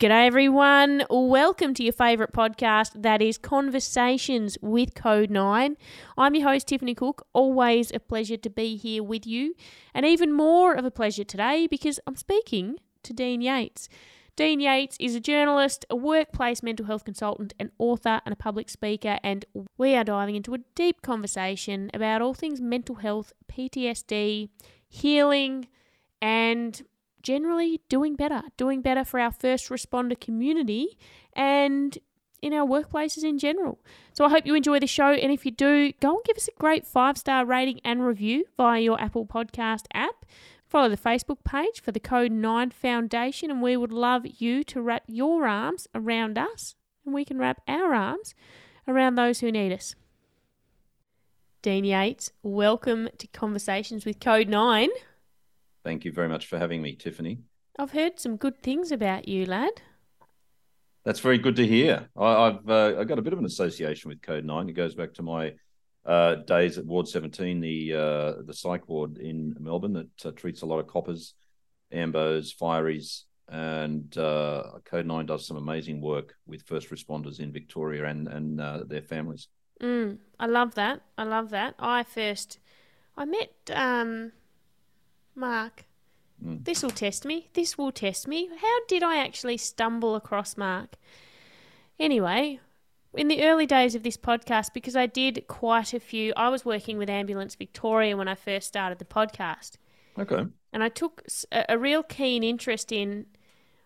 G'day, everyone. Welcome to your favourite podcast that is Conversations with Code 9. I'm your host, Tiffany Cook. Always a pleasure to be here with you, and even more of a pleasure today because I'm speaking to Dean Yates. Dean Yates is a journalist, a workplace mental health consultant, an author, and a public speaker, and we are diving into a deep conversation about all things mental health, PTSD, healing, and generally doing better, doing better for our first responder community and in our workplaces in general. So I hope you enjoy the show. And if you do, go and give us a great five star rating and review via your Apple Podcast app. Follow the Facebook page for the Code 9 Foundation, and we would love you to wrap your arms around us, and we can wrap our arms around those who need us. Dean Yates, welcome to Conversations with Code 9. Thank you very much for having me, Tiffany. I've heard some good things about you, lad. That's very good to hear. I, have uh, I got a bit of an association with Code Nine. It goes back to my uh, days at Ward 17, the uh, the psych ward in Melbourne that uh, treats a lot of coppers, ambos, fireys, and uh, Code Nine does some amazing work with first responders in Victoria and and uh, their families. Mm, I love that. I love that. I first I met um, Mark. Mm. This will test me. This will test me. How did I actually stumble across Mark? Anyway, in the early days of this podcast, because I did quite a few, I was working with Ambulance Victoria when I first started the podcast. Okay. And I took a, a real keen interest in.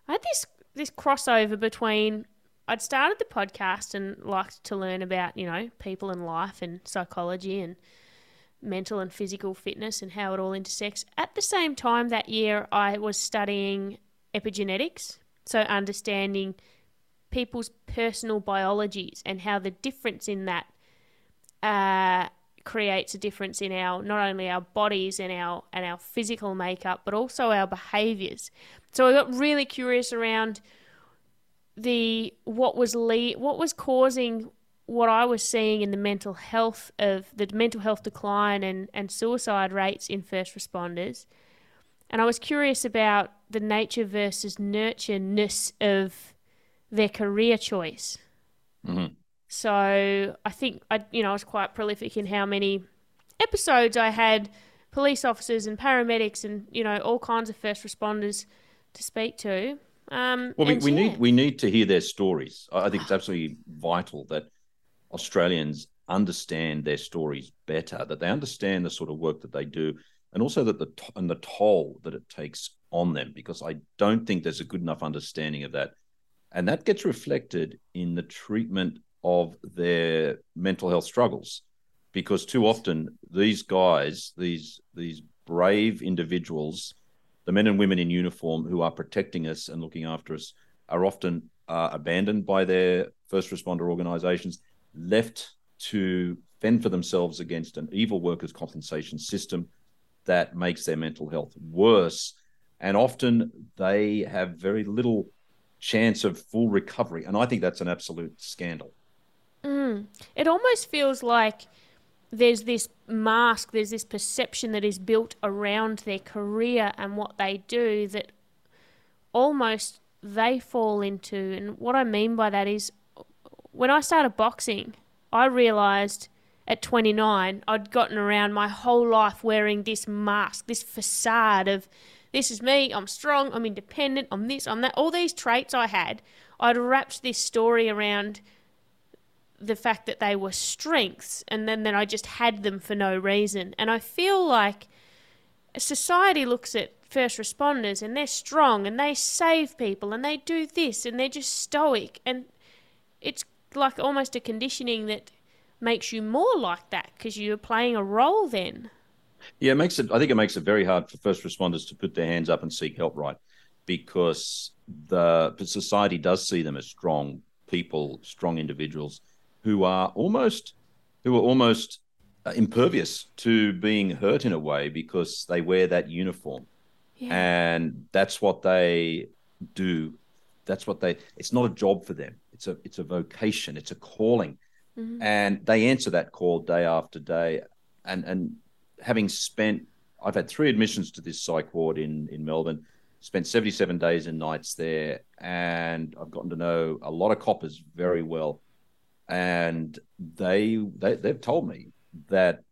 I had this this crossover between I'd started the podcast and liked to learn about you know people and life and psychology and mental and physical fitness and how it all intersects. At the same time that year, I was studying epigenetics, so understanding people's personal biologies and how the difference in that uh, creates a difference in our not only our bodies and our and our physical makeup, but also our behaviors. So I got really curious around the what was le- what was causing what I was seeing in the mental health of the mental health decline and, and suicide rates in first responders. And I was curious about the nature versus nurtureness of their career choice. Mm-hmm. So I think I you know I was quite prolific in how many episodes I had police officers and paramedics and you know all kinds of first responders to speak to. Um, well, we, we yeah. need we need to hear their stories. I think it's absolutely vital that Australians understand their stories better, that they understand the sort of work that they do, and also that the and the toll that it takes on them. Because I don't think there's a good enough understanding of that, and that gets reflected in the treatment of their mental health struggles. Because too often these guys, these these brave individuals, the men and women in uniform who are protecting us and looking after us, are often uh, abandoned by their first responder organisations left to fend for themselves against an evil workers' compensation system that makes their mental health worse. And often they have very little chance of full recovery. And I think that's an absolute scandal. Mm. It almost feels like there's this mask, there's this perception that is built around their career and what they do that almost they fall into. And what I mean by that is when I started boxing, I realized at 29 I'd gotten around my whole life wearing this mask, this facade of this is me, I'm strong, I'm independent, I'm this, I'm that. All these traits I had, I'd wrapped this story around the fact that they were strengths and then, that I just had them for no reason. And I feel like society looks at first responders and they're strong and they save people and they do this and they're just stoic and it's like almost a conditioning that makes you more like that because you're playing a role then. Yeah, it makes it. I think it makes it very hard for first responders to put their hands up and seek help, right? Because the, society does see them as strong people, strong individuals who are almost who are almost uh, impervious to being hurt in a way because they wear that uniform, Yeah. and that's what they do. That's what they. It's not a job for them. It's a it's a vocation. It's a calling, Mhm. and they answer that call day after day. And and having spent, I've had three admissions to this psych ward in in Melbourne. Spent 77 days and nights there, and I've gotten to know a lot of coppers very well. And they, they they've told me that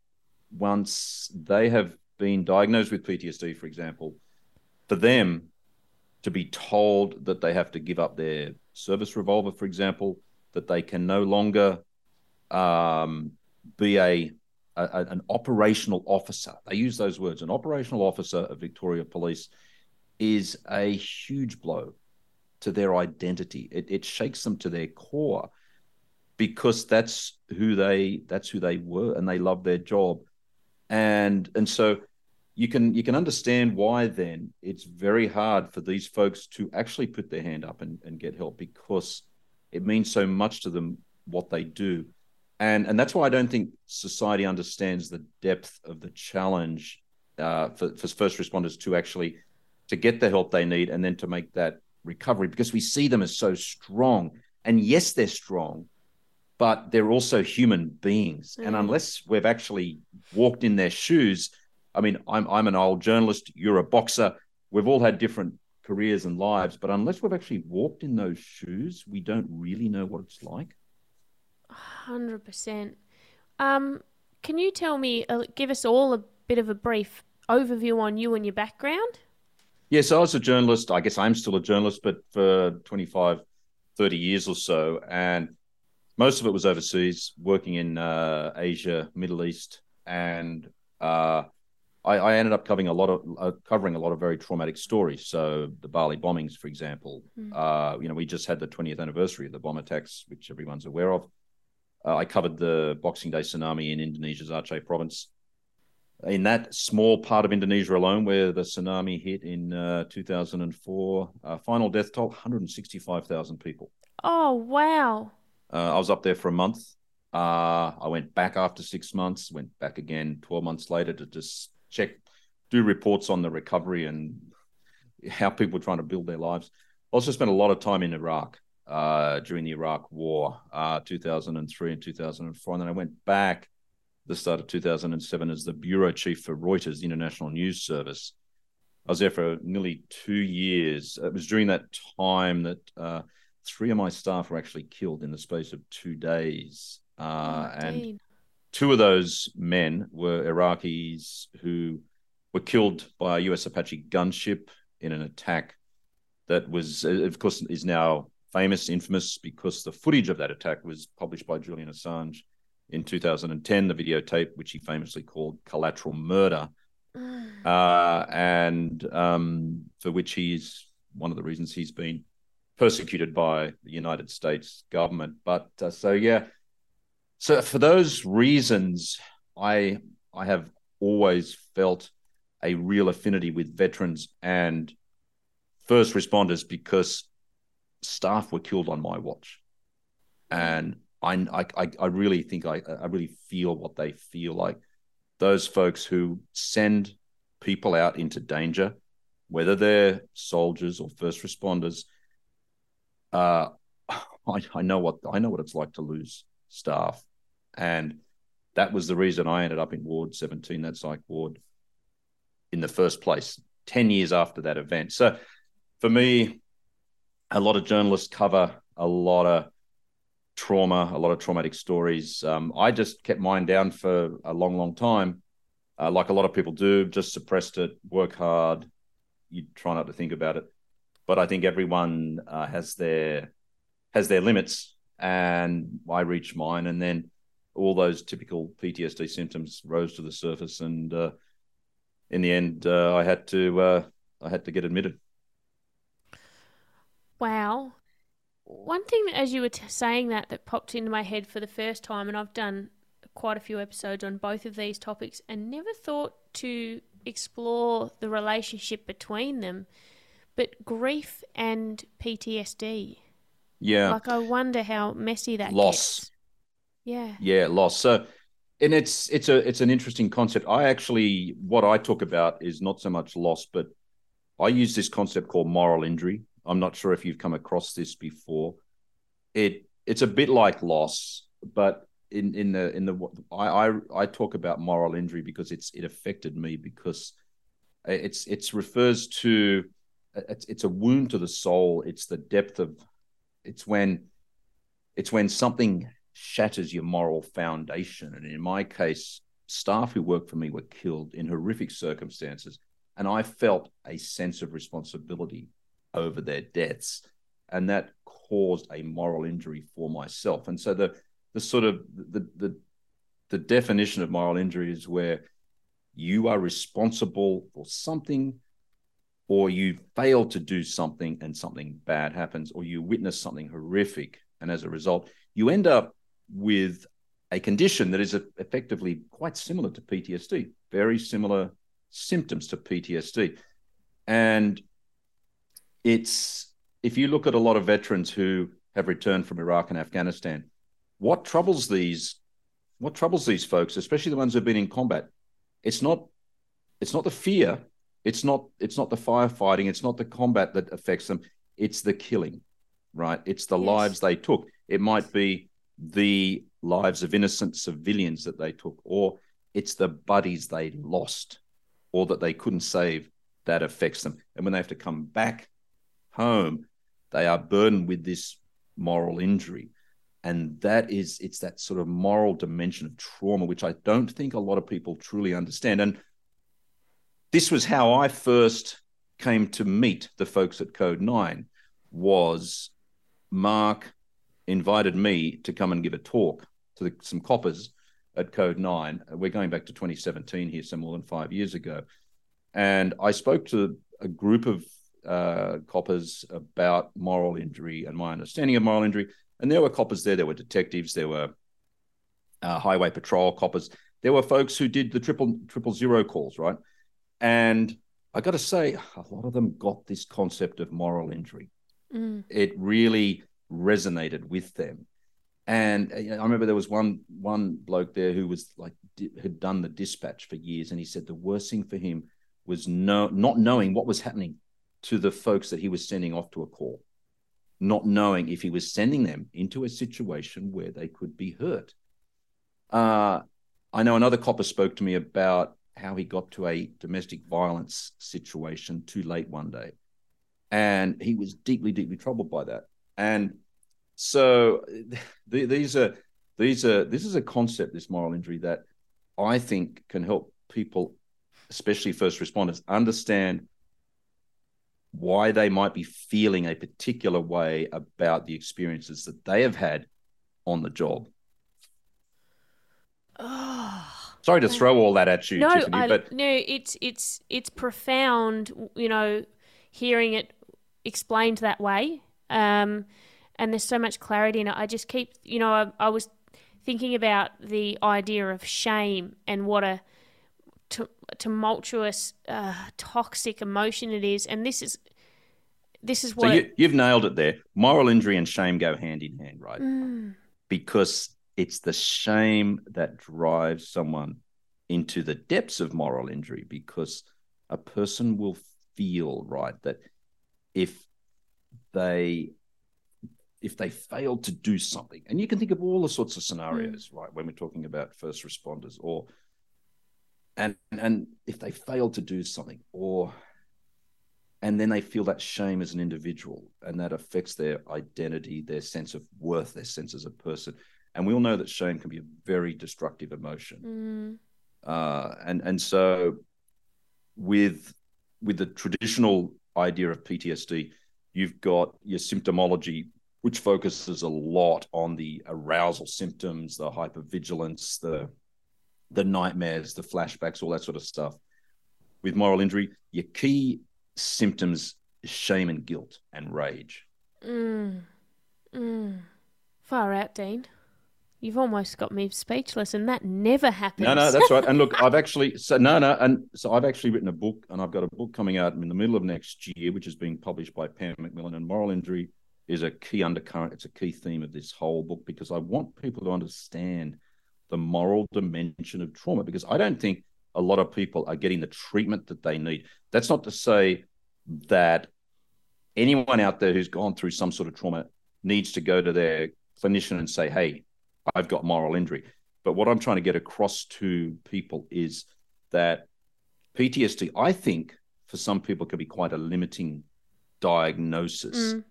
once they have been diagnosed with PTSD, for example, for them to be told that they have to give up their service revolver, for example, that they can no longer um, be a, a, an operational officer. They use those words. An operational officer of Victoria Police is a huge blow to their identity. It, it shakes them to their core because that's who they that's who they were, and they love their job, and and so you can you can understand why then it's very hard for these folks to actually put their hand up and, and get help because it means so much to them what they do. And and that's why i don't think society understands the depth of the challenge uh, for, for first responders to actually to get the help they need and then to make that recovery because we see them as so strong. And yes they're strong but they're also human beings. Mm. and unless we've actually walked in their shoes I mean, I'm I'm an old journalist. You're a boxer. We've all had different careers and lives, but unless we've actually walked in those shoes, we don't really know what it's like. Hundred percent. Um, can you tell me, uh, give us all a bit of a brief overview on you and your background? Yes, I was a journalist. I guess I'm still a journalist, but for 25, 30 years or so, and most of it was overseas, working in uh, Asia, Middle East, and uh, I, I, ended up covering a lot of uh, covering a lot of very traumatic stories. So the Bali bombings, for example, mm. uh, you know, we just had the 20th anniversary of the bomb attacks, which everyone's aware of. Uh, I covered the Boxing Day tsunami in Indonesia's Aceh province. In that small part of Indonesia alone, where the tsunami hit in uh, 2004, uh, final death toll 165,000 people. Oh wow! Uh, I was up there for a month. I went back after six months. Went back again 12 months later to just check, do reports on the recovery and how people are trying to build their lives. I also spent a lot of time in Iraq uh, during the Iraq War, uh, 2003 and 2004. And then I went back the start of 2007 as the bureau chief for Reuters, the international news service. I was there for nearly two years. It was during that time that uh, three of my staff were actually killed in the space of two days. Uh, oh, and Two of those men were Iraqis who were killed by a US Apache gunship in an attack that was, of course, is now famous, infamous, because the footage of that attack was published by Julian Assange in 2010, the videotape, which he famously called Collateral Murder, uh, and um, for which he's one of the reasons he's been persecuted by the United States government. But uh, so, yeah, so for those reasons, I I have always felt a real affinity with veterans and first responders because staff were killed on my watch, and I I I really think I I really feel what they feel like. Those folks who send people out into danger, whether they're soldiers or first responders, uh, I, I know what I know what it's like to lose staff and that was the reason I ended up in Ward 17, that psych ward, in the first place, 10 years after that event. So for me, a lot of journalists cover a lot of trauma, a lot of traumatic stories. Um, I just kept mine down for a long, long time, uh, like a lot of people do, just suppressed it, work hard. You try not to think about it. But I think everyone uh, has their has their limits, and I reached mine, and then all those typical PTSD symptoms rose to the surface, and uh, in the end, uh, I had to uh, I had to get admitted. Wow. One thing as you were t- saying that that popped into my head for the first time, and I've done quite a few episodes on both of these topics, and never thought to explore the relationship between them, but grief and PTSD. Yeah. Like I wonder how messy that loss. Gets. Yeah. Yeah, loss. So and it's it's a it's an interesting concept. I actually what I talk about is not so much loss, but I use this concept called moral injury. I'm not sure if you've come across this before. It it's a bit like loss, but in in the in the I I, I talk about moral injury because it's it affected me because it's it's refers to it's it's a wound to the soul. It's the depth of it's when it's when something shatters your moral foundation. And in my case, staff who worked for me were killed in horrific circumstances. And I felt a sense of responsibility over their deaths. And that caused a moral injury for myself. And so the the sort of the the the definition of moral injury is where you are responsible for something or you fail to do something and something bad happens or you witness something horrific and as a result you end up with a condition that is effectively quite similar to PTSD very similar symptoms to PTSD and it's if you look at a lot of veterans who have returned from Iraq and Afghanistan what troubles these what troubles these folks especially the ones who've been in combat it's not it's not the fear it's not it's not the firefighting it's not the combat that affects them it's the killing right? It's the yes. lives they took. It might be the lives of innocent civilians that they took or it's the buddies they lost or that they couldn't save that affects them. And when they have to come back home they are burdened with this moral injury. And that is it's that sort of moral dimension of trauma which i don't think a lot of people truly understand. And this was how i first came to meet the folks at code 9 was mark invited me to come and give a talk to the, some coppers at code 9 we're going back to 2017 here so more than five years ago and i spoke to a group of uh, coppers about moral injury and my understanding of moral injury and there were coppers there, there were detectives, there were uh, highway patrol coppers, there were folks who did the triple triple zero calls, right? And I got to say, a lot of them got this concept of moral injury. Mm. It really resonated with them. And uh, I remember there was one one bloke there who was like had done the dispatch for years, and he said the worst thing for him was no not knowing what was happening to the folks that he was sending off to a call not knowing if he was sending them into a situation where they could be hurt. Uh, I know another copper spoke to me about how he got to a domestic violence situation too late one day. And he was deeply, deeply troubled by that. And so th- these are these are this is a concept, this moral injury, that I think can help people, especially first responders, understand why they might be feeling a particular way about the experiences that they have had on the job. Oh, Sorry to throw all that at you, no, Tiffany, I, but no, it's it's it's profound. You know, hearing it explained that way, um, and there's so much clarity in it. I just keep, you know, I, I was thinking about the idea of shame and what a tumultuous, uh, toxic emotion it is, and this is this is what so you, have nailed it there. Moral injury and shame go hand in hand, right? Mm. Because it's the shame that drives someone into the depths of moral injury. Because a person will feel right that if they if they fail to do something, and you can think of all the sorts of scenarios, mm. right, when we're talking about first responders, or and and if they fail to do something or and then they feel that shame as an individual and that affects their identity their sense of worth their sense as a person and we all know that shame can be a very destructive emotion mm. uh, and and so with with the traditional idea of PTSD you've got your symptomology which focuses a lot on the arousal symptoms the hypervigilance the the nightmares, the flashbacks, all that sort of stuff. With moral injury, your key symptoms shame and guilt and rage. Mm. Mm. Far out, Dean. You've almost got me speechless, and that never happens. No, no, that's right. And look, I've actually so no, no, and so I've actually written a book, and I've got a book coming out in the middle of next year, which is being published by Pan Macmillan. And moral injury is a key undercurrent. It's a key theme of this whole book because I want people to understand the moral dimension of trauma because I don't think a lot of people are getting the treatment that they need. That's not to say that anyone out there who's gone through some sort of trauma needs to go to their clinician and say, Hey, I've got moral injury. But what I'm trying to get across to people is that PTSD, I think, for some people, can be quite a limiting diagnosis Mm.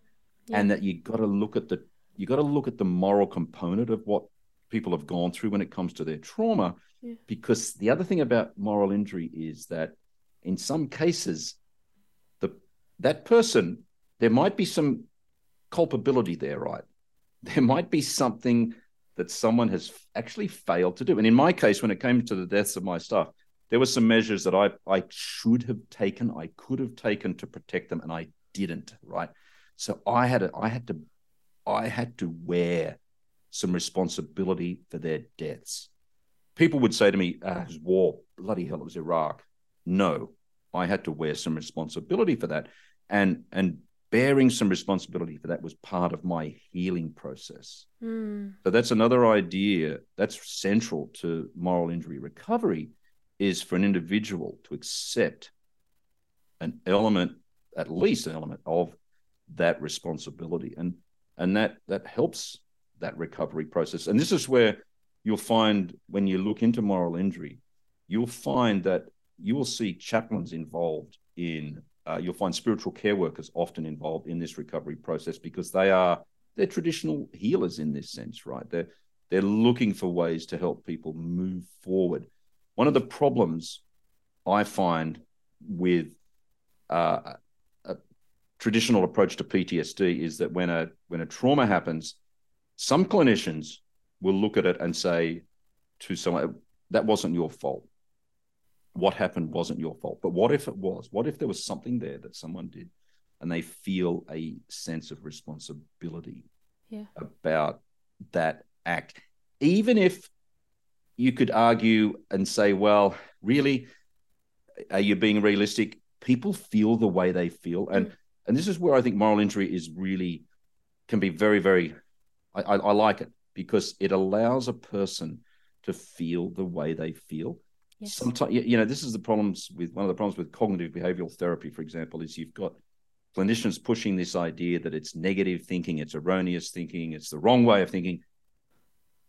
Yeah. and that you got to look at the you got to look at the moral component of what people have gone through when it comes to their trauma Yeah. because the other thing about moral injury is that in some cases the that person there might be some culpability there right there might be something that someone has actually failed to do and in my case when it came to the deaths of my staff there were some measures that I I should have taken I could have taken to protect them and I didn't right so I had a, I had to I had to wear some responsibility for their deaths. People would say to me, ah, it was war, bloody hell, it was Iraq. No, I had to wear some responsibility for that. And and bearing some responsibility for that was part of my healing process. Mm. So that's another idea that's central to moral injury recovery is for an individual to accept an element, at least an element of that responsibility. And and that that helps that recovery process. And this is where you'll find when you look into moral injury, you'll find that you will see chaplains involved in uh, you'll find spiritual care workers often involved in this recovery process because they are they're traditional healers in this sense, right? They're they're looking for ways to help people move forward. One of the problems I find with uh, traditional approach to PTSD is that when a when a trauma happens, some clinicians will look at it and say to someone, "That wasn't your fault. What happened wasn't your fault." But what if it was? What if there was something there that someone did, and they feel a sense of responsibility Yeah. about that act, even if you could argue and say, "Well, really, are you being realistic?" People feel the way they feel, and mm. And this is where I think moral injury is really can be very, very. I, I, I like it because it allows a person to feel the way they feel. Yes. Sometimes, you know, this is the problems with one of the problems with cognitive behavioral therapy, for example, is you've got clinicians pushing this idea that it's negative thinking, it's erroneous thinking, it's the wrong way of thinking.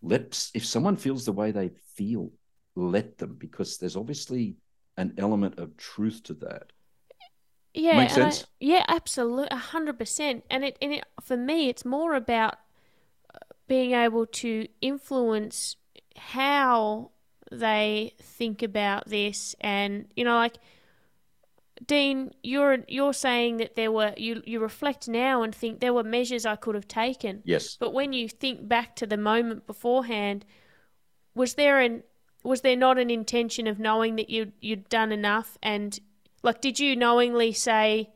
Let's if someone feels the way they feel, let them because there's obviously an element of truth to that. Yeah, Makes and I- yeah, absolutely, a hundred percent. And it, and it, for me, it's more about uh, being able to influence how they think about this, and you know, like Dean, you're you're saying that there were you you reflect now and think there were measures I could have taken, Yes. but when you think back to the moment beforehand, was there an was there not an intention of knowing that you you'd done enough and like did you knowingly say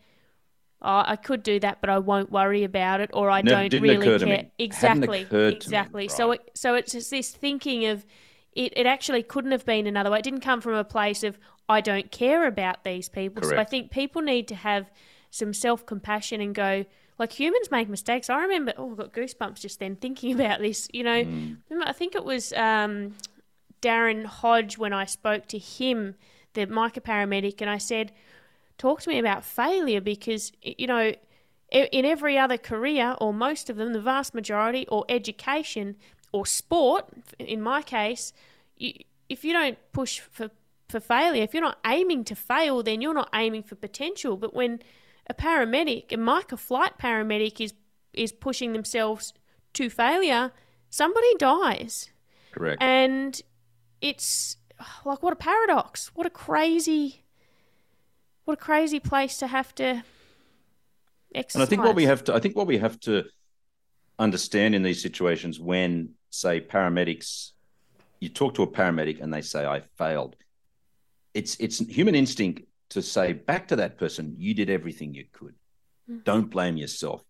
oh, I could do that but I won't worry about it or I Never- don't really care? Exactly to me, exactly. So it, so it's just this thinking of it, it actually couldn't have been another way. It didn't come from a place of I don't care about these people. So I think people need to have some self-compassion and go like humans make mistakes. I remember oh I've got goosebumps just then thinking about this you know? Mm. I think it was um, Darren Hodge when I spoke to him, the MICA paramedic, and I said, "Talk to me about failure because you know, in every other career or most of them, the vast majority, or education or sport, in my case, you, if you don't push for for failure, if you're not aiming to fail, then you're not aiming for potential. But when a paramedic, a MICA flight paramedic, is is pushing themselves to failure, somebody dies. Correct. And it's like what a paradox. What a crazy what a crazy place to have to exercise. And I think what we have to, I think what we have to understand in these situations when, say, paramedics, you talk to a paramedic and they say, "I failed." It's it's human instinct to say back to that person, "You did everything you could. Mhm. Don't blame yourself."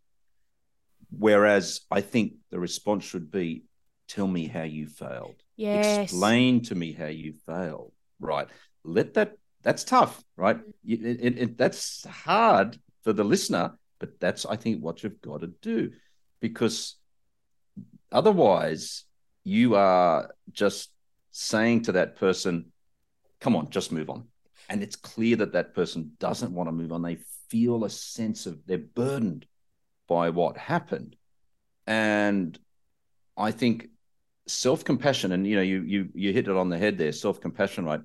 Whereas I think the response should be, "Tell me how you failed. Yes. Explain to me how you failed." Right? Let that. That's tough, right? Mm. It, it, it, that's hard for the listener, but that's I think what you've got to do, because otherwise you are just saying to that person, "Come on, just move on," and it's clear that that person doesn't want to move on. They feel a sense of they're burdened by what happened, and I think self-compassion and you know you you you hit it on the head there self-compassion right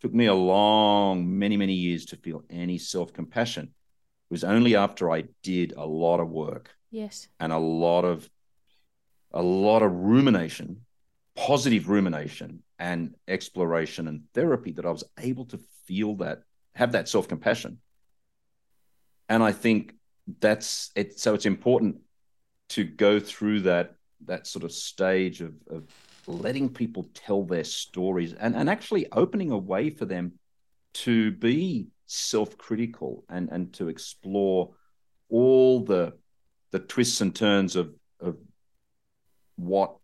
took me a long many many years to feel any self-compassion It was only after I did a lot of work Yes. and a lot of a lot of rumination, positive rumination and exploration and therapy that I was able to feel that, have that self-compassion. And I think that's it. So it's important to go through that that sort of stage of, of letting people tell their stories and, and actually opening a way for them to be self-critical and, and to explore all the the twists and turns of of what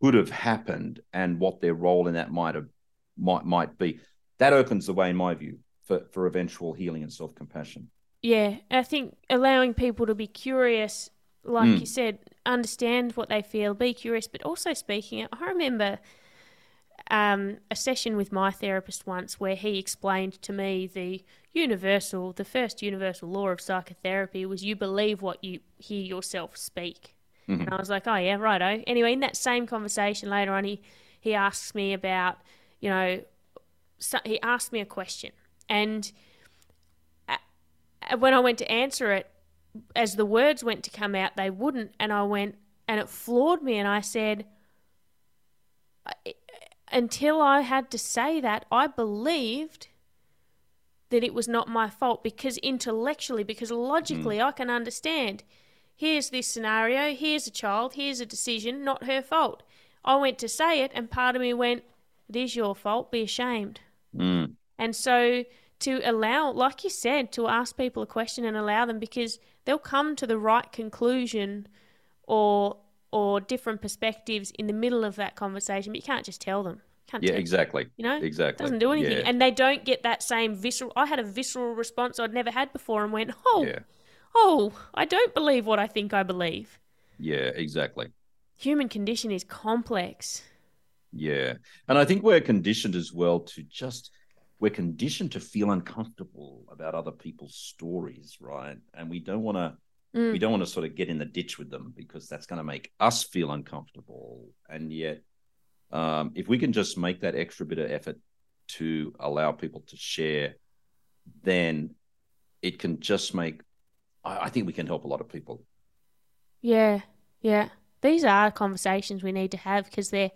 could have happened and what their role in that might have might might be. That opens the way, in my view, for, for eventual healing and self compassion. Yeah, I think allowing people to be curious, like Mm. you said, understand what they feel, be curious, but also speaking it. I remember um, a session with my therapist once where he explained to me the universal, the first universal law of psychotherapy was you believe what you hear yourself speak. Mhm. And I was like, oh yeah, righto. Anyway, in that same conversation later on, he he asks me about, you know, so he asked me a question, and uh, when I went to answer it, as the words went to come out, they wouldn't, and I went, and it floored me, and I said, until I had to say that, I believed that it was not my fault because intellectually, because logically, I can understand. Here's this scenario. Here's a child. Here's a decision. Not her fault. I went to say it, and part of me went, "It is your fault. Be ashamed." Mm. And so to allow, like you said, to ask people a question and allow them because they'll come to the right conclusion or or different perspectives in the middle of that conversation, but you can't just tell them. Can't Yeah, tell, exactly. you know? Exactly. Doesn't do anything. Yeah. And they don't get that same visceral I had a visceral response I'd never had before and went, Oh, yeah. oh, I don't believe what I think I believe. Yeah, exactly. Human condition is complex. Yeah. And I think we're conditioned as well to just we're conditioned to feel uncomfortable about other people's stories, right? And we don't want to Mm. we don't want to sort of get in the ditch with them because that's going to make us feel uncomfortable. And yet, um, if we can just make that extra bit of effort to allow people to share, then it can just make. I, I think we can help a lot of people. Yeah, yeah. These are conversations we need to have because they're,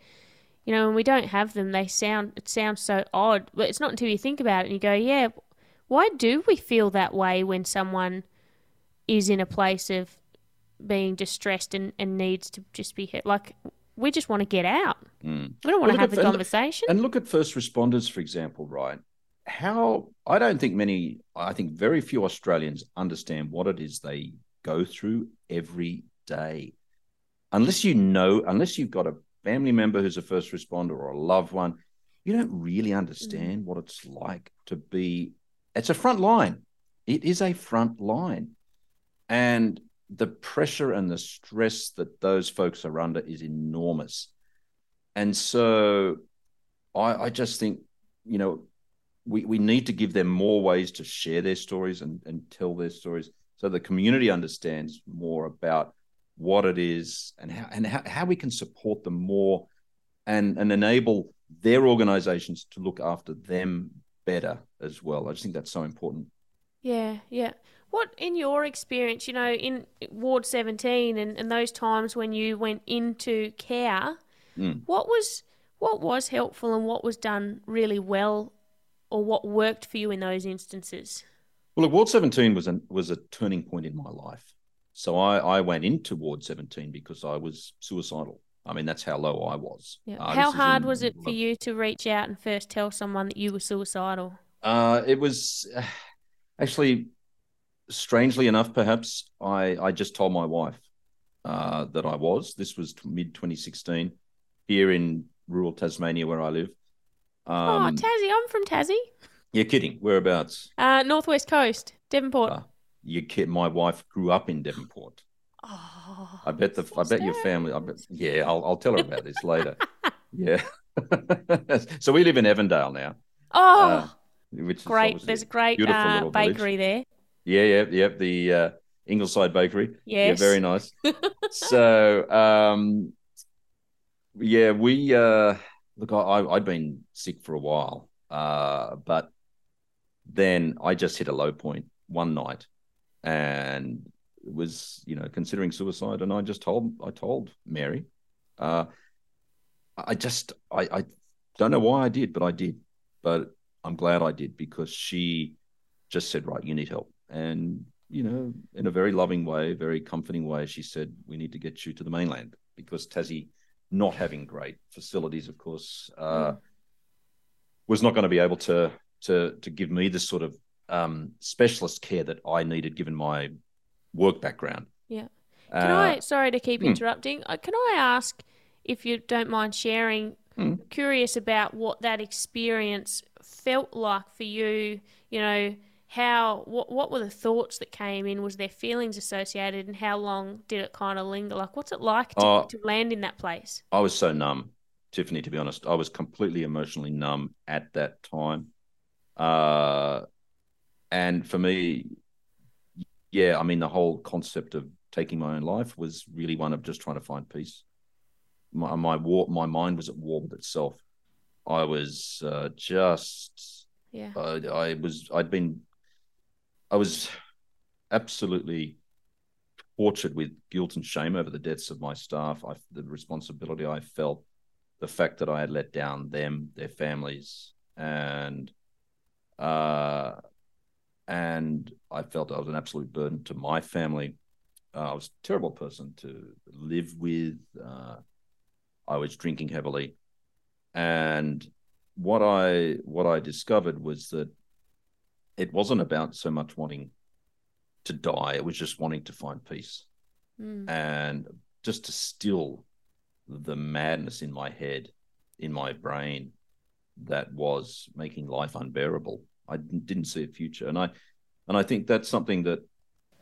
you know, when we don't have them, they sound it sounds so odd. But it's not until you think about it and you go, yeah, why do we feel that way when someone is in a place of being distressed and, and needs to just be hit? Like we just want to get out. Mm. We don't want Well, to have at- the conversation. And look at first responders, for example, right? How I don't think many, I think very few Australians understand what it is they go through every day. Unless you know, unless you've got a family member who's a first responder or a loved one, you don't really understand mm. what it's like to be. It's a front line. It is a front line. And the pressure and the stress that those folks are under is enormous. And so I, I just think, you know, we, we need to give them more ways to share their stories and, and tell their stories so the community understands more about what it is and how and how, how we can support them more and and enable their organizations to look after them better as well. I just think that's so important. Yeah, yeah. What, in your experience, you know, in Ward 17 and, and those times when you went into care, Mm. what was what was helpful and what was done really well or what worked for you in those instances? Well, look, Ward 17 was a was a turning point in my life. So I, I went into Ward 17 because I was suicidal. I mean, that's how low I was. Yeah. Uh, How hard in- was it for you to reach out and first tell someone that you were suicidal? Uh, it was uh, actually, strangely enough, perhaps I I just told my wife uh, that I was. This was mid 2016 here in rural Tasmania where I live. oh, Um, Tassie, I'm from Tassie. you're kidding. Whereabouts? Uh, Northwest Coast, Devonport. Ah. You kid. My wife grew up in Devonport. oh, I bet the I bet your family. I bet. Yeah, I'll I'll tell her about this later. Yeah. so we live in Evandale now, Oh, uh, which great. There's a great uh, village. bakery there. Yeah, yeah, yeah. The uh, Ingleside Bakery. Yes. Yeah, very nice. so, um, yeah, we uh, look. I, I I'd been sick for a while, uh, but then I just hit a low point one night, and was you know considering suicide, and I just told I told Mary, uh, I just I, I don't know why I did, but I did, but I'm glad I did because she just said, right, you need help, and you know, in a very loving way, very comforting way, she said, we need to get you to the mainland. Because Tassie, not having great facilities, of course, uh, mm. was not going to be able to to to give me this sort of um, specialist care that I needed given my work background. Yeah. Can uh, I? Sorry to keep hmm. interrupting. Uh, can I ask if you don't mind sharing? Hmm. Curious about what that experience felt like for you. You know how what what were the thoughts that came in? Was there feelings associated, and how long did it kind of linger? Like, what's it like to, uh, to land in that place? I was so numb, Tiffany. To be honest, I was completely emotionally numb at that time. Uh, and for me, yeah, I mean, the whole concept of taking my own life was really one of just trying to find peace. My my war, my mind was at war with itself. I was uh, just, yeah, uh, I was, I'd been, I was absolutely tortured with guilt and shame over the deaths of my staff. I, the responsibility I felt, the fact that I had let down them, their families, and uh, and I felt I was an absolute burden to my family. Uh, I was a terrible person to live with. Uh, I was drinking heavily, and what I what I discovered was that it wasn't about so much wanting to die; it was just wanting to find peace, mm. and just to still the madness in my head, in my brain, that was making life unbearable. I didn't see a future, and I and I think that's something that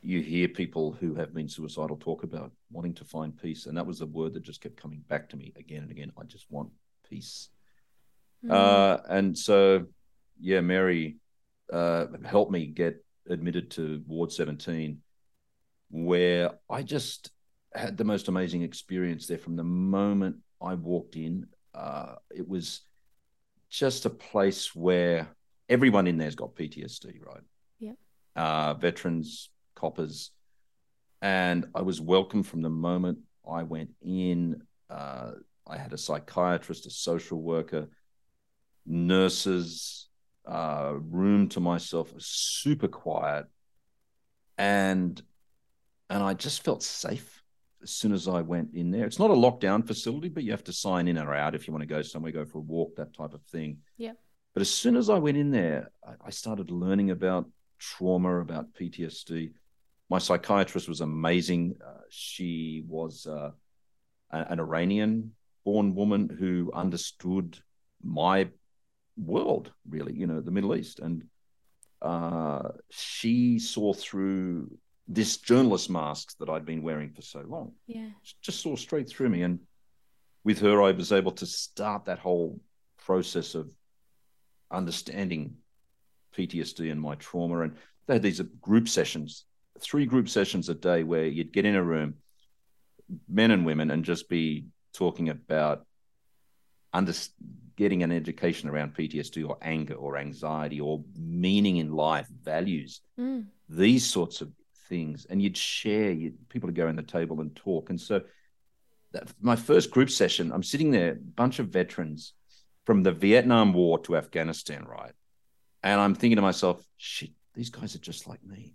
you hear people who have been suicidal talk about wanting to find peace, and that was a word that just kept coming back to me again and again. I just want peace, mm. uh, and so yeah, Mary uh, helped me get admitted to Ward 17, where I just had the most amazing experience there from the moment I walked in. Uh, it was just a place where everyone in there's got PTSD, right? Yeah. Uh, veterans, coppers, and I was welcome from the moment I went in. Uh, I had a psychiatrist, a social worker, nurses, uh, room to myself, super quiet, and and I just felt safe as soon as I went in there. It's not a lockdown facility, but you have to sign in or out if you want to go somewhere, go for a walk, that type of thing. Yeah. But as soon as I went in there, I started learning about trauma, about PTSD. My psychiatrist was amazing. Uh, she was uh, an Iranian born woman who understood my world, really, you know, the Middle East. And uh, she saw through this journalist mask that I'd been wearing for so long. Yeah. She Just saw straight through me. And with her, I was able to start that whole process of understanding PTSD and my trauma. And they had these group sessions, three group sessions a day where you'd get in a room, men and women, and just be talking about under, getting an education around PTSD or anger or anxiety or meaning in life, values, mm. these sorts of things. And you'd share, you'd, people would go around the table and talk. And so that, my first group session, I'm sitting there, a bunch of veterans from the Vietnam War to Afghanistan, right? And I'm thinking to myself, shit, these guys are just like me.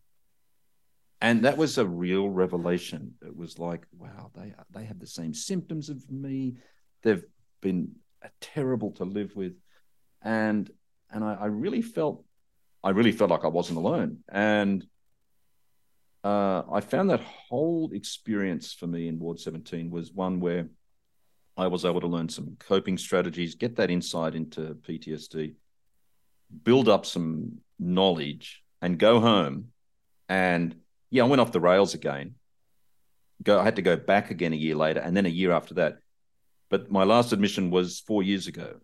And that was a real revelation. It was like, wow, they they have the same symptoms of me. They've been terrible to live with, and and I, I really felt, I really felt like I wasn't alone. And uh, I found that whole experience for me in Ward 17 was one where I was able to learn some coping strategies, get that insight into PTSD, build up some knowledge, and go home. And yeah, I went off the rails again. Go, I had to go back again a year later, and then a year after that. But my last admission was four years ago,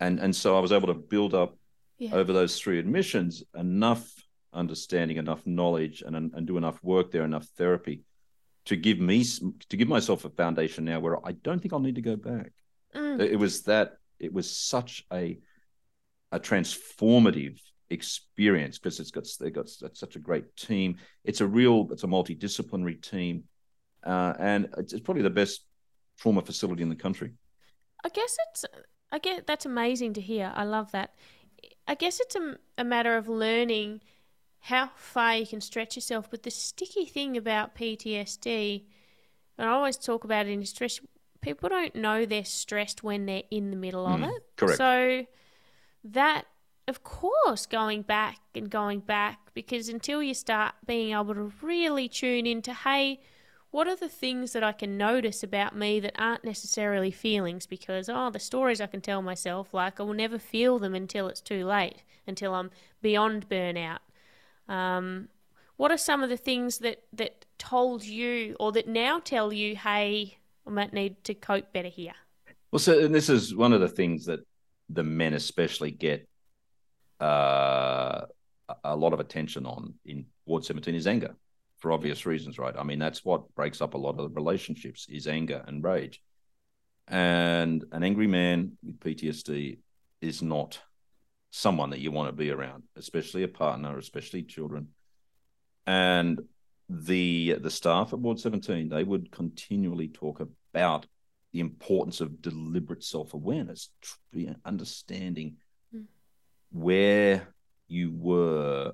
and and so I was able to build up yeah. over those three admissions enough understanding, enough knowledge, and and do enough work there, enough therapy to give me to give myself a foundation now where I don't think I'll need to go back. Mm. It was that it was such a a transformative experience because it's got they've got such a great team. It's a real it's a multidisciplinary team, uh, and it's probably the best trauma facility in the country. I guess it's I get that's amazing to hear. I love that. I guess it's a, a matter of learning how far you can stretch yourself. But the sticky thing about PTSD, and I always talk about it in stress, people don't know they're stressed when they're in the middle of mm, it. Correct. So that, of course, going back and going back, because until you start being able to really tune into, hey, what are the things that I can notice about me that aren't necessarily feelings? Because, oh, the stories I can tell myself, like I will never feel them until it's too late, until I'm beyond burnout. Um, what are some of the things that, that told you or that now tell you, hey, I might need to cope better here? Well, so and this is one of the things that the men especially get uh, a lot of attention on in Ward 17 is anger for obvious reasons, right? I mean, that's what breaks up a lot of the relationships is anger and rage. And an angry man with PTSD is not someone that you want to be around, especially a partner, especially children. And the the staff at Ward 17, they would continually talk about the importance of deliberate self-awareness, understanding mm. where you were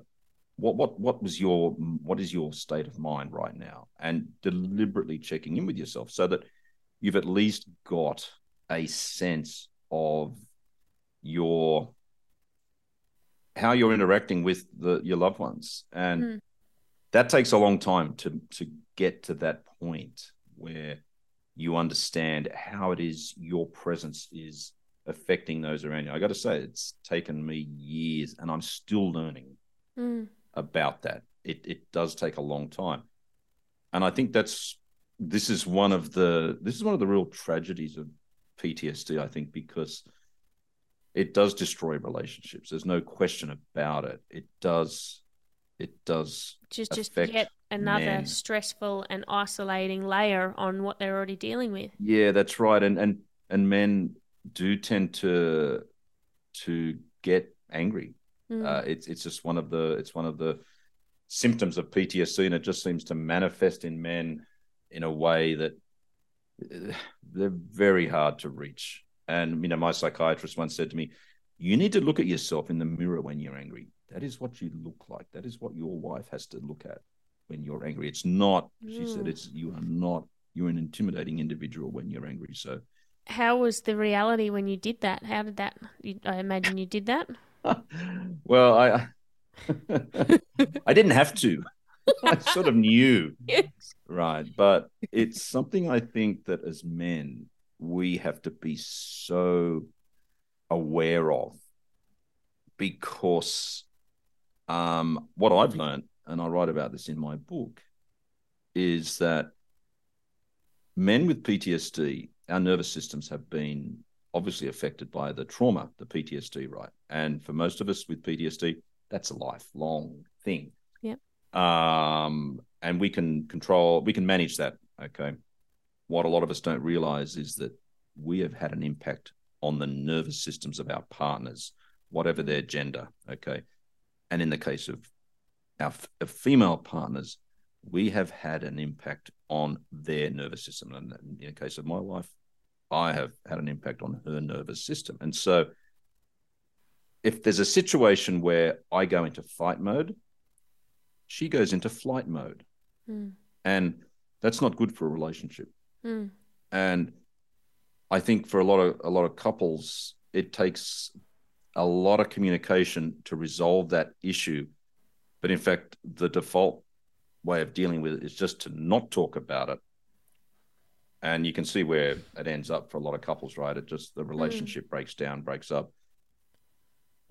what what what was your what is your state of mind right now and deliberately checking in with yourself so that you've at least got a sense of your how you're interacting with the your loved ones and mm. that takes a long time to to get to that point where you understand how it is your presence is affecting those around you i got to say it's taken me years and i'm still learning mm about that. It it does take a long time, and I think that's this is one of the this is one of the real tragedies of PTSD. I think because it does destroy relationships. There's no question about it. It does. It does. Just just yet another men. stressful and isolating layer on what they're already dealing with. Yeah, that's right. And and and men do tend to to get angry Mm. Uh, it's it's just one of the it's one of the symptoms of PTSD, and it just seems to manifest in men in a way that they're very hard to reach. And you know, my psychiatrist once said to me, "You need to look at yourself in the mirror when you're angry. That is what you look like. That is what your wife has to look at when you're angry. It's not." Mm. She said, mm. "It's you are not. You're an intimidating individual when you're angry." So. How was the reality when you did that? How did that? I imagine you did that. well, I I didn't have to. I sort of knew. Yes. Right. But it's something I think that as men, we have to be so aware of because um, what I've learned, and I write about this in my book, is that men with PTSD, our nervous systems have been obviously affected by the trauma, the PTSD, right? And for most of us with PTSD, that's a lifelong thing. Yeah. Um, and we can control, we can manage that. Okay. What a lot of us don't realize is that we have had an impact on the nervous systems of our partners, whatever their gender. Okay. And in the case of our of female partners, we have had an impact on their nervous system. And in the case of my wife, I have had an impact on her nervous system. And so, if there's a situation where I go into fight mode, she goes into flight mode. Mm. And that's not good for a relationship. Mm. And I think for a lot of a lot of couples, it takes a lot of communication to resolve that issue. But in fact, the default way of dealing with it is just to not talk about it and you can see where it ends up for a lot of couples right it just the hmm. relationship mm. breaks down breaks up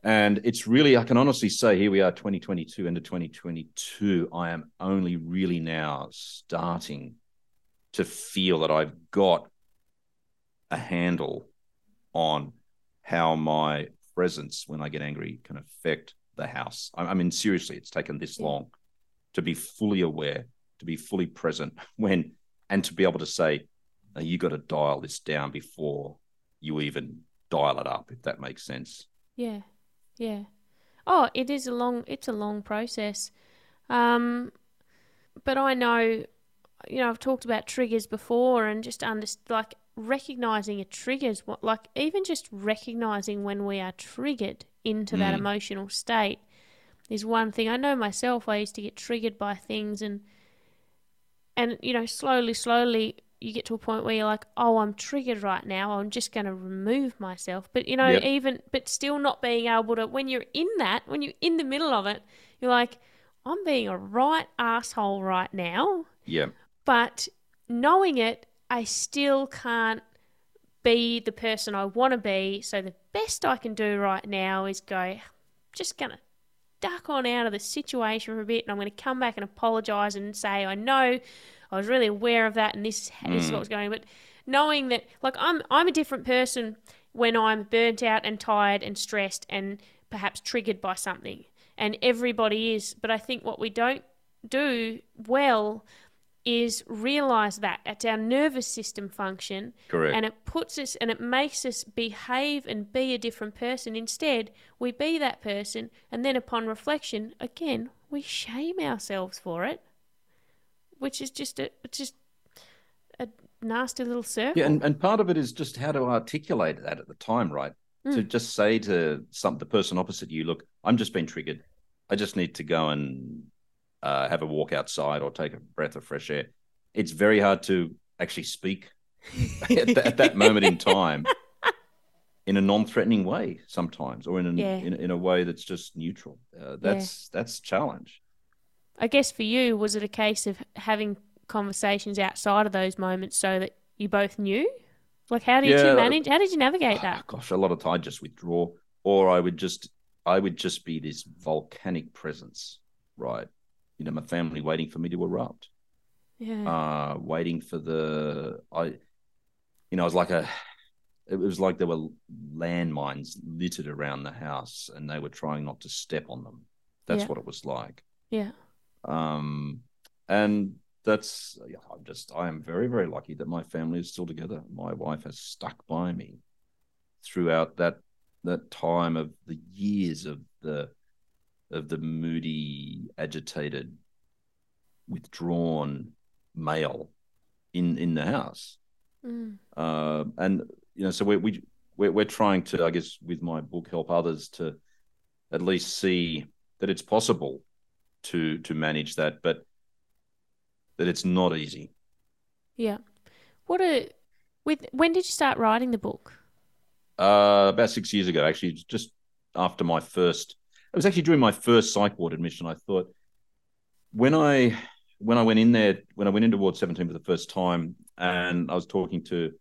and it's really i can honestly say here we are 2022 into 2022 i am only really now starting to feel that i've got a handle on how my presence when i get angry can affect the house i, mean seriously it's taken this long to be fully aware to be fully present when and to be able to say you got to dial this down before you even dial it up, if that makes sense. Yeah, yeah. Oh, it is a long. It's a long process. Um, but I know, you know, I've talked about triggers before, and just under like recognizing a triggers. What like even just recognizing when we are triggered into that Mm. emotional state is one thing. I know myself. I used to get triggered by things, and and you know, slowly, slowly, you get to a point where you're like, oh, I'm triggered right now. I'm just going to remove myself. But you know, Yep. even but still not being able to. When you're in that, when you're in the middle of it, you're like, I'm being a right asshole right now. Yeah. But knowing it, I still can't be the person I want to be. So the best I can do right now is go, just going to duck on out of the situation for a bit and I'm going to come back and apologize and say, I know I was really aware of that and this, this is hmm. what was going on. But knowing that, like, I'm, I'm a different person when I'm burnt out and tired and stressed and perhaps triggered by something. And everybody is. But I think what we don't do well is realize that it's our nervous system function Correct. and it puts us and it makes us behave and be a different person instead we be that person and then upon reflection again we shame ourselves for it which is just a just a nasty little circle Yeah, and, and part of it is just how to articulate that at the time, right? To Mm. just say to some the person opposite you, look, I'm just being triggered. I just need to go and uh, have a walk outside or take a breath of fresh air. It's very hard to actually speak at, that, at that moment in time in a non-threatening way sometimes, or in, an, Yeah. in in a way that's just neutral. Uh, that's that's a challenge. i guess for you was it a case of having conversations outside of those moments so that you both knew like how did Yeah. you manage how did you navigate that gosh, a lot of time I'd just withdraw, or I would just, I would just be this volcanic presence, right? You know, my family waiting for me to erupt, yeah uh, waiting for the, I, you know, I was like a, it was like there were landmines littered around the house, and they were trying not to step on them. That's Yeah. what it was like. yeah Um, and that's, yeah, I'm just, I am very, very lucky that my family is still together. My wife has stuck by me throughout that that time of the years of the of the moody, agitated, withdrawn male in in the house. Mm. Uh, and you know, so we we we're, we're trying to, I guess, with my book, help others to at least see that it's possible to to manage that, but that it's not easy. Yeah. What a with when did you start writing the book? Uh, about six years ago, actually, just after my first, it was actually during my first psych ward admission. I thought when I when I went in there, when I went into Ward 17 for the first time, and I was talking to,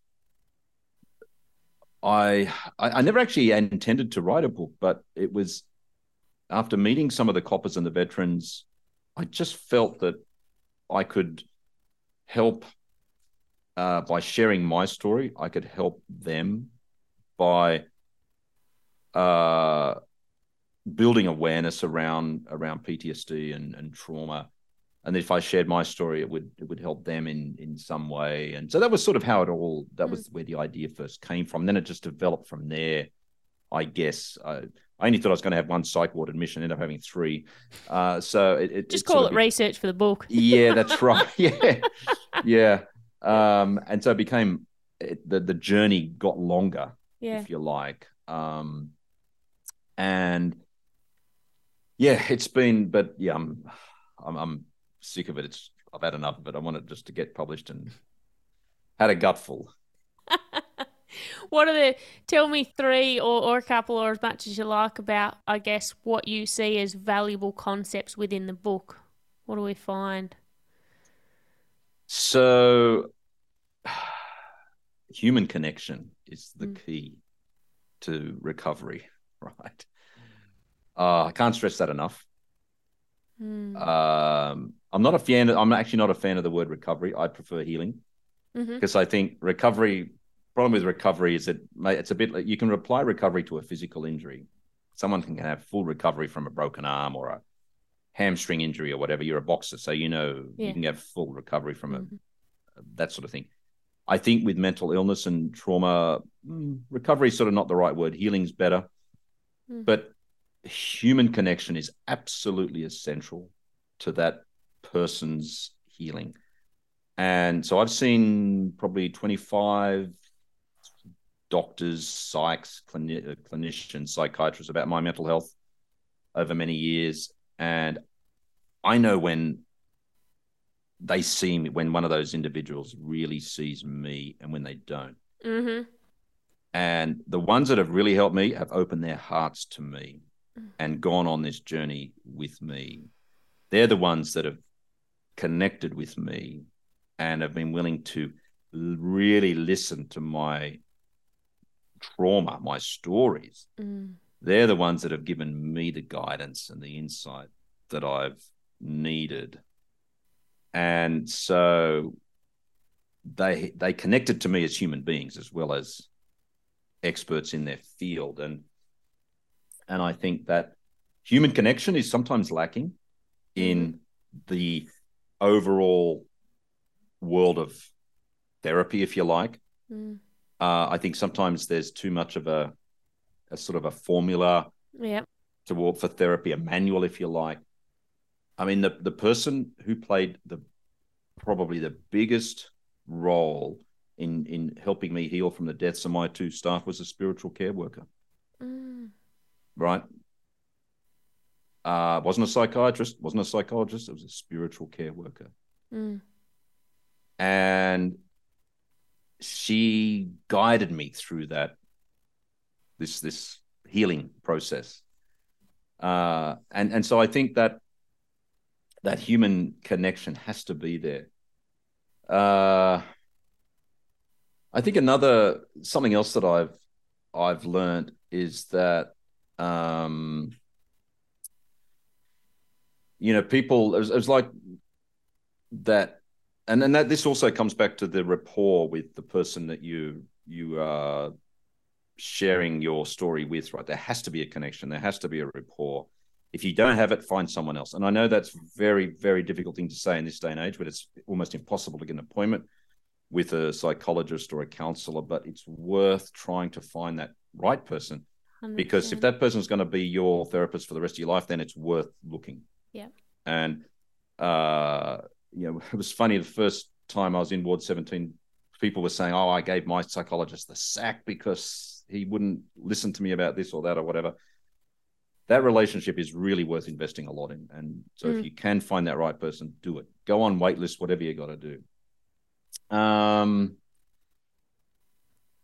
I I, I never actually intended to write a book, but it was after meeting some of the coppers and the veterans, I just felt that I could help uh, by sharing my story. I could help them by uh, building awareness around around PTSD and, and trauma. And if I shared my story, it would it would help them in in some way. And so that was sort of how it all. That was where the idea first came from. Then it just developed from there. I guess I, I only thought I was going to have one psych ward admission, ended up having three. Uh, so it, it Just it call of it research for the book. yeah, that's right. Yeah, yeah. Um, and so it became it, the the journey got longer, Yeah. if you like. Um, and yeah, it's been, but yeah, I'm, I'm, I'm sick of it. It's I've had enough of it. I want it just to get published and had a gutful. What are the tell me three or, or a couple or as much as you like about I guess what you see as valuable concepts within the book. What do we find? So, human connection is the Mm. key to recovery, right? Uh, I can't stress that enough. Mm. Um, I'm not a fan. I'm actually not a fan of the word recovery. I prefer healing because I think recovery. Problem with recovery is that it's a bit like you can apply recovery to a physical injury. Someone can have full recovery from a broken arm or a hamstring injury or whatever. You're a boxer, so you know Yeah. you can have full recovery from Mhm. a that sort of thing. I think with mental illness and trauma, mm, recovery is sort of not the right word. Healing's better, Mm. but human connection is absolutely essential to that person's healing. And so I've seen probably 25 doctors, psychs, clini- clinicians, psychiatrists about my mental health over many years. And I know when they see me, when one of those individuals really sees me and when they don't. Mm-hmm. And the ones that have really helped me have opened their hearts to me and gone on this journey with me. They're the ones that have connected with me and have been willing to really listen to my trauma, my stories. Mm. They're the ones that have given me the guidance and the insight that I've needed. And so they they connected to me as human beings as well as experts in their field. And and I think that human connection is sometimes lacking in the overall world of therapy, if you like. Mm. Uh, I think sometimes there's too much of a, a sort of a formula to for therapy, a manual, if you like. I mean, the the person who played the probably the biggest role in in helping me heal from the deaths of my two staff was a spiritual care worker. Mm. Right? Uh, wasn't a psychiatrist, wasn't a psychologist. It was a spiritual care worker, Mm. and she guided me through that this this healing process. Uh, and and so I think that that human connection has to be there. Uh, I think another something else that I've I've learned is that um, you know people it was, it was like that and then that this also comes back to the rapport with the person that you you are sharing your story with right? There has to be a connection. There has to be a rapport. If you don't have it find someone else. And i know that's very very difficult thing to say in this day and age but it's almost impossible to get an appointment with a psychologist or a counselor but it's worth trying to find that right person because if 100%. that person's going to be your therapist for the rest of your life then it's worth looking Yeah. and uh you know it was funny the first time i was in ward 17 people were saying oh i gave my psychologist the sack because he wouldn't listen to me about this or that or whatever that relationship is really worth investing a lot in and so Mm. if you can find that right person do it go on waitlist whatever you got to do um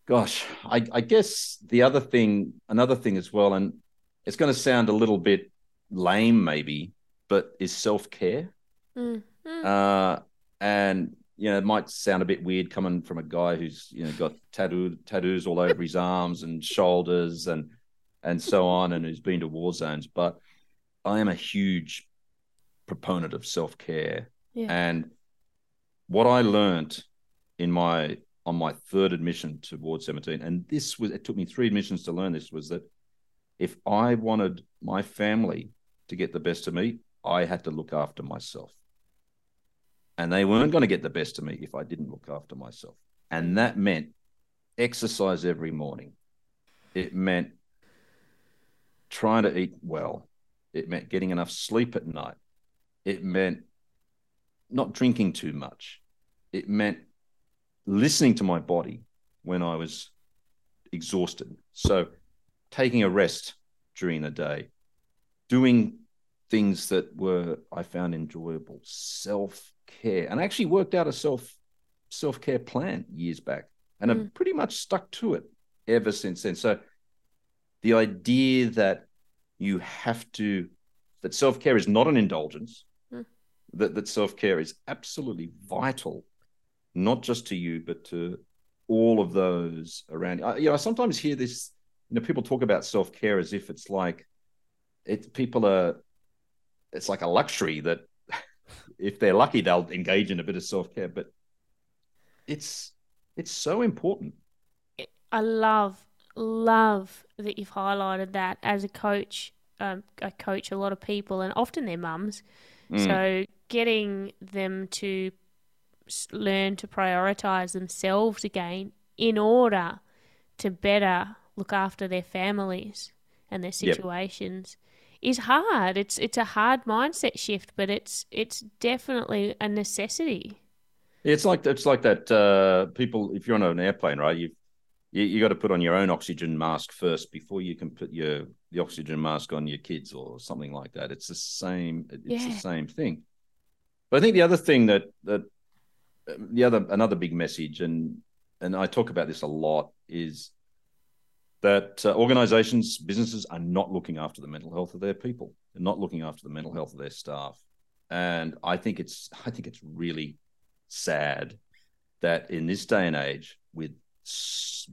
gosh I, I guess the other thing another thing as well and it's going to sound a little bit lame maybe but is self-care Mm. Mm. uh, and you know it might sound a bit weird coming from a guy who's you know got tattoo tattoos all over his arms and shoulders and and so on and who's been to war zones but i am a huge proponent of self-care Yeah. and what i learned in my on my third admission to ward 17 and this was it took me three admissions to learn this was that if i wanted my family to get the best of me i had to look after myself and they weren't going to get the best of me if I didn't look after myself. And that meant exercise every morning. It meant trying to eat well. It meant getting enough sleep at night. It meant not drinking too much. It meant listening to my body when I was exhausted. So taking a rest during the day, doing things that were I found enjoyable, self care, and I actually worked out a self self care plan years back, and I've pretty much stuck to it ever since then. So the idea that you have to that self care is not an indulgence, Mm. that that self care is absolutely vital, not just to you but to all of those around you. I, you know, I sometimes hear this. You know, people talk about self care as if it's like it. People are it's like a luxury that if they're lucky they'll engage in a bit of self-care but it's it's so important I love, love that you've highlighted that as a coach. Um, I coach a lot of people, and often they're mums. Mm. So getting them to learn to prioritize themselves again in order to better look after their families and their Yep. situations is hard. It's it's a hard mindset shift, but it's it's definitely a necessity. It's like it's like that. Uh, people, if you're on an airplane, right, you you, you got to put on your own oxygen mask first before you can put your the oxygen mask on your kids or something like that. It's the same. It's yeah. the same thing. But I think the other thing that that the other another big message, and and I talk about this a lot, is that uh, organizations, businesses are not looking after the mental health of their people. They're not looking after the mental health of their staff. And I think it's I think it's really sad that in this day and age, with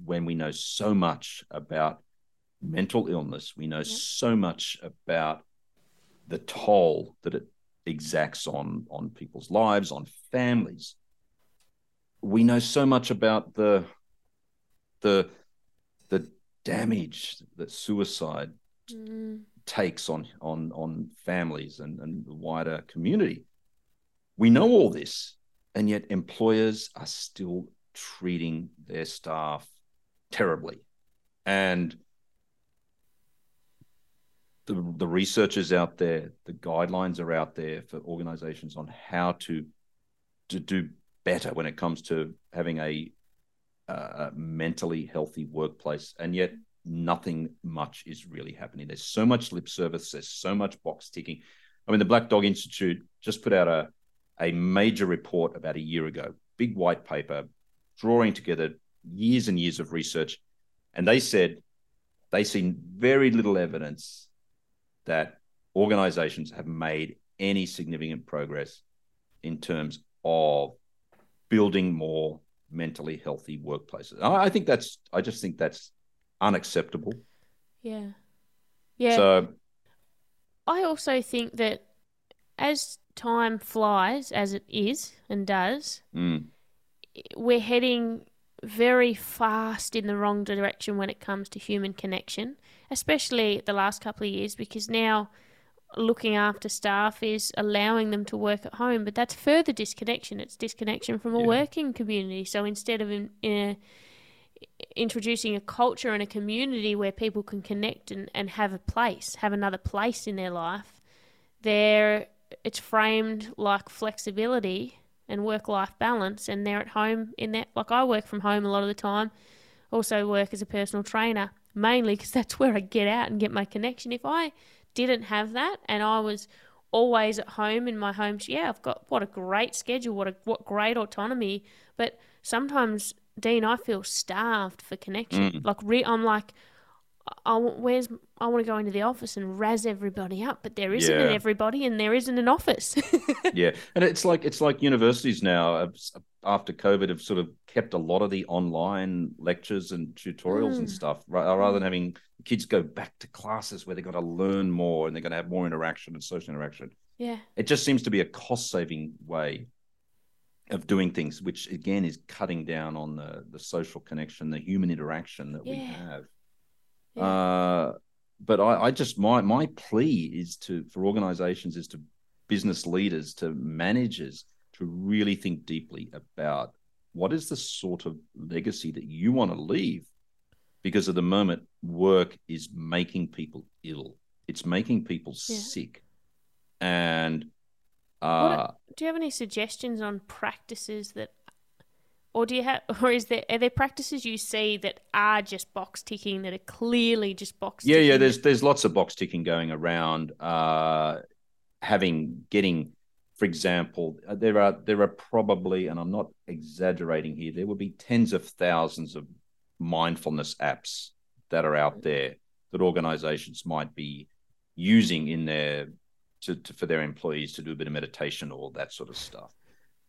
when we know so much about mental illness, we know so much about the toll that it exacts on on people's lives, on families. We know so much about the the the damage that suicide mm. takes on on on families and, and the wider community. We know all this, and yet employers are still treating their staff terribly. And the, the research is out there, the guidelines are out there for organizations on how to to do better when it comes to having a, a mentally healthy workplace, and yet nothing much is really happening. There's so much lip service, there's so much box ticking. I mean, the Black Dog Institute just put out a a major report about a year ago, big white paper, drawing together years and years of research, and they said they see very little evidence that organizations have made any significant progress in terms of building more mentally healthy workplaces. I think that's I just think that's unacceptable. Yeah. Yeah. So I also think that as time flies as it is and does, mm. we're heading very fast in the wrong direction when it comes to human connection, especially the last couple of years, because now looking after staff is allowing them to work at home, but that's further disconnection. It's disconnection from a yeah. working community. So instead of in, in a, introducing a culture and a community where people can connect and, and have a place, have another place in their life, there it's framed like flexibility and work life balance and they're at home in that like I work from home a lot of the time also work as a personal trainer mainly because that's where I get out and get my connection if I didn't have that and I was always at home in my home yeah I've got what a great schedule what a what great autonomy but sometimes Dean I feel starved for connection mm. like re- I'm like I, where's I want to go into the office and razz everybody up, but there isn't yeah. an everybody, and there isn't an office. yeah, and it's like it's like universities now after COVID have sort of kept a lot of the online lectures and tutorials mm. and stuff, rather than having kids go back to classes where they've got to learn more and they're going to have more interaction and social interaction. Yeah, it just seems to be a cost-saving way of doing things, which again is cutting down on the the social connection, the human interaction that yeah. we have. Yeah. Uh, but I, I, just my my plea is to for organizations is to business leaders to managers to really think deeply about what is the sort of legacy that you want to leave because at the moment work is making people ill. It's making people yeah. sick. And uh, do you have any suggestions on practices that or do you have or is there are there practices you see that are just box ticking that are clearly just box yeah yeah there's there's lots of box ticking going around uh having getting for example uh, there are there are probably and i'm not exaggerating here there would be tens of thousands of mindfulness apps that are out there that organizations might be using in their to, to for their employees to do a bit of meditation or that sort of stuff.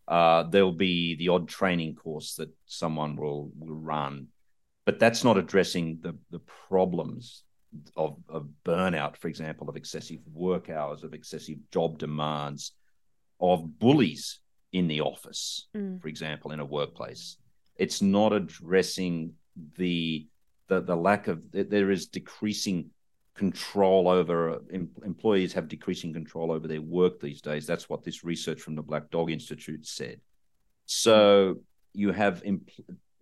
Uh, there'll be the odd training course that someone will, will run, but that's not addressing the, the problems of, of burnout, for example, of excessive work hours, of excessive job demands, of bullies in the office, mm. for example, in a workplace. It's not addressing the the, the lack of there is decreasing control over em, employees have decreasing control over their work these days. That's what this research from the Black Dog Institute said. So you have em,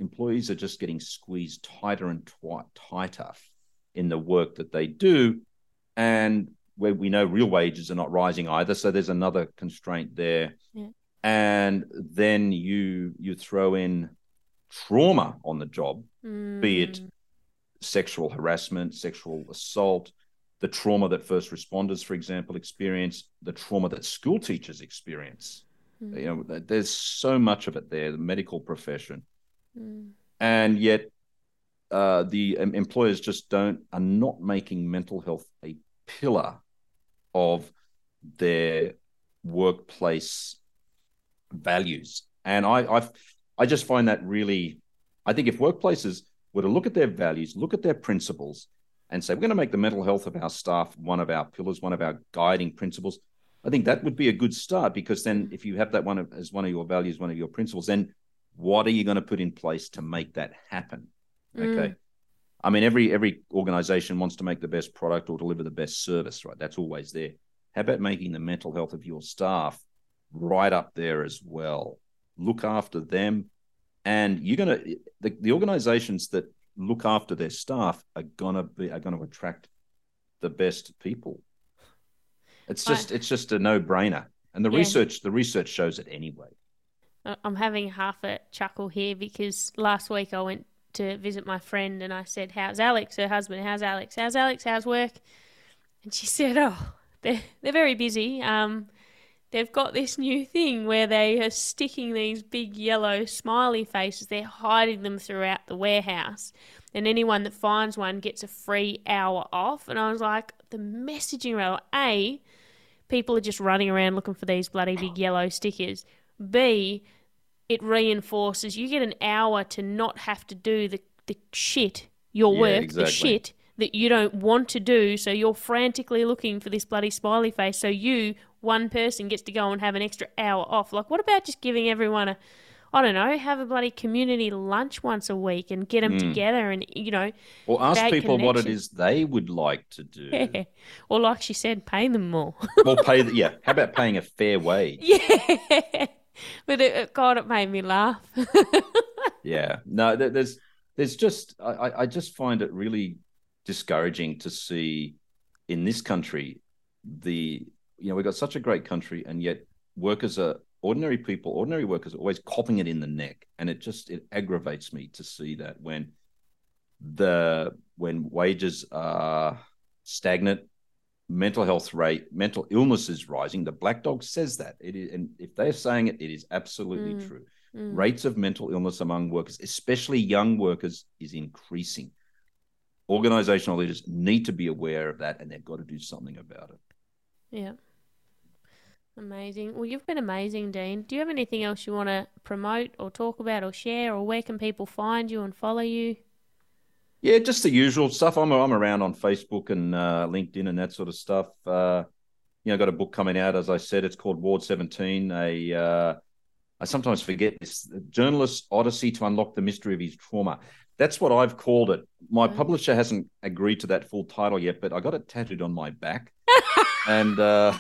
employees are just getting squeezed tighter and twi- tighter in the work that they do, and where we know real wages are not rising either. So there's another constraint there. Yeah. And then you you throw in trauma on the job, be it Mm. sexual harassment, sexual assault, the trauma that first responders, for example, experience, the trauma that school teachers experience. Mm. You know, there's so much of it there, the medical profession, Mm. and yet uh, the um, employers just don't are not making mental health a pillar of their workplace values. And I, I, I just find that really, I think if workplaces were to look at their values, look at their principles, and say we're going to make the mental health of our staff one of our pillars, one of our guiding principles. I think that would be a good start because then, if you have that one as one of your values, one of your principles, then what are you going to put in place to make that happen? Mm. Okay. I mean, every every organization wants to make the best product or deliver the best service, right? That's always there. How about making the mental health of your staff right up there as well? Look after them, and you're gonna the, the organizations that look after their staff are gonna be are gonna attract the best people. It's I- just it's just a no brainer, and the Yeah. research the research shows it anyway. I'm having half a chuckle here because last week I went to visit my friend and I said, "How's Alex? Her husband? How's Alex? How's Alex? How's work?" And she said, "Oh, they're they're very busy. Um, they've got this new thing where they are sticking these big yellow smiley faces. They're hiding them throughout the warehouse, and anyone that finds one gets a free hour off." And I was like, "The messaging around a." People are just running around looking for these bloody big yellow stickers. B, it reinforces you get an hour to not have to do the, the shit, your Yeah, work, exactly. the shit that you don't want to do. So you're frantically looking for this bloody smiley face. So you, one person, gets to go and have an extra hour off. Like, what about just giving everyone a, I don't know, have a bloody community lunch once a week and get them Mm. together and, you know, Or ask people what it is they would like to do. or like she said, pay them more. Or pay the, yeah. How about paying a fair wage? yeah. But it, it, God, it made me laugh. Yeah. No, there's there's just I, I- just find it really discouraging to see in this country the you know we've got such a great country and yet workers are ordinary people, ordinary workers are always copping it in the neck. And it just it aggravates me to see that when the when wages are stagnant, mental health rate, mental illness is rising. The Black Dog says that. It is, and if they're saying it, it is absolutely Mm. true. Mm. Rates of mental illness among workers, especially young workers, is increasing. Organizational leaders need to be aware of that and they've got to do something about it. Yeah. Amazing. Well, you've been amazing, Dean. Do you have anything else you want to promote or talk about or share, or where can people find you and follow you? Yeah, just the usual stuff. I'm I'm around on Facebook and uh, LinkedIn and that sort of stuff. Uh, you know, I've got a book coming out, as I said. It's called Ward 17. A uh, I sometimes forget this. Journalist's odyssey to unlock the mystery of his trauma. That's what I've called it. My Mm. publisher hasn't agreed to that full title yet, but I got it tattooed on my back, and uh,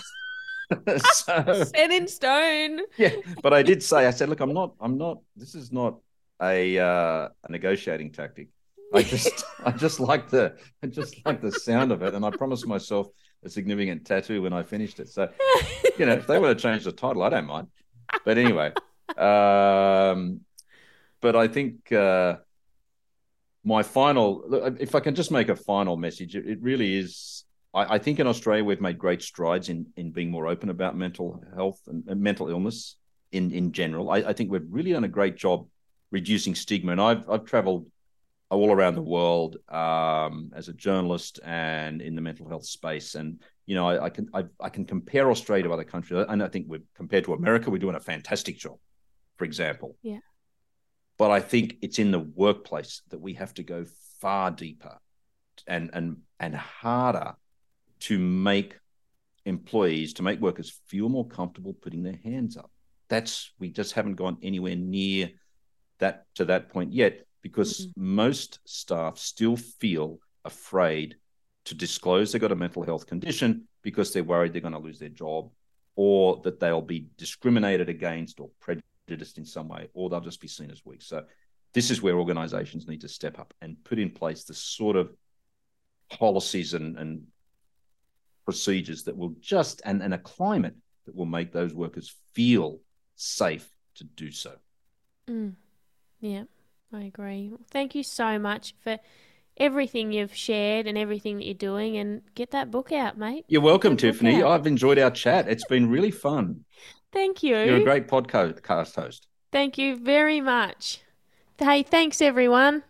so Set in stone. yeah. But I did say, I said, look, I'm not, I'm not. This is not a uh, a negotiating tactic. I just, I just like the, I just like the sound of it, and I promised myself a significant tattoo when I finished it. So, you know, if they were to change the title, I don't mind. But anyway, um, but I think uh, my final, if I can just make a final message, it, it really is. I, I think in Australia we've made great strides in in being more open about mental health and, and mental illness in in general. I, I think we've really done a great job reducing stigma, and I've I've travelled all around the world um, as a journalist and in the mental health space. And you know, I, I can I, I can compare Australia to other countries, and I think we're compared to America, we're doing a fantastic job. For example, Yeah. But I think it's in the workplace that we have to go far deeper and and and harder to make employees to make workers feel more comfortable putting their hands up. That's we just haven't gone anywhere near that to that point yet because most staff still feel afraid to disclose they've got a mental health condition because they're worried they're going to lose their job or that they'll be discriminated against or prejudiced in some way or they'll just be seen as weak. So this is where organizations need to step up and put in place the sort of policies and, and procedures that will just and, and a climate that will make those workers feel safe to do so. Mm. Yeah, I agree. Thank you so much for everything you've shared and everything that you're doing and get that book out, mate. You're welcome, Tiffany. I've enjoyed our chat. It's been really fun. Thank you. You're a great podcast host. Thank you very much. Hey, thanks everyone.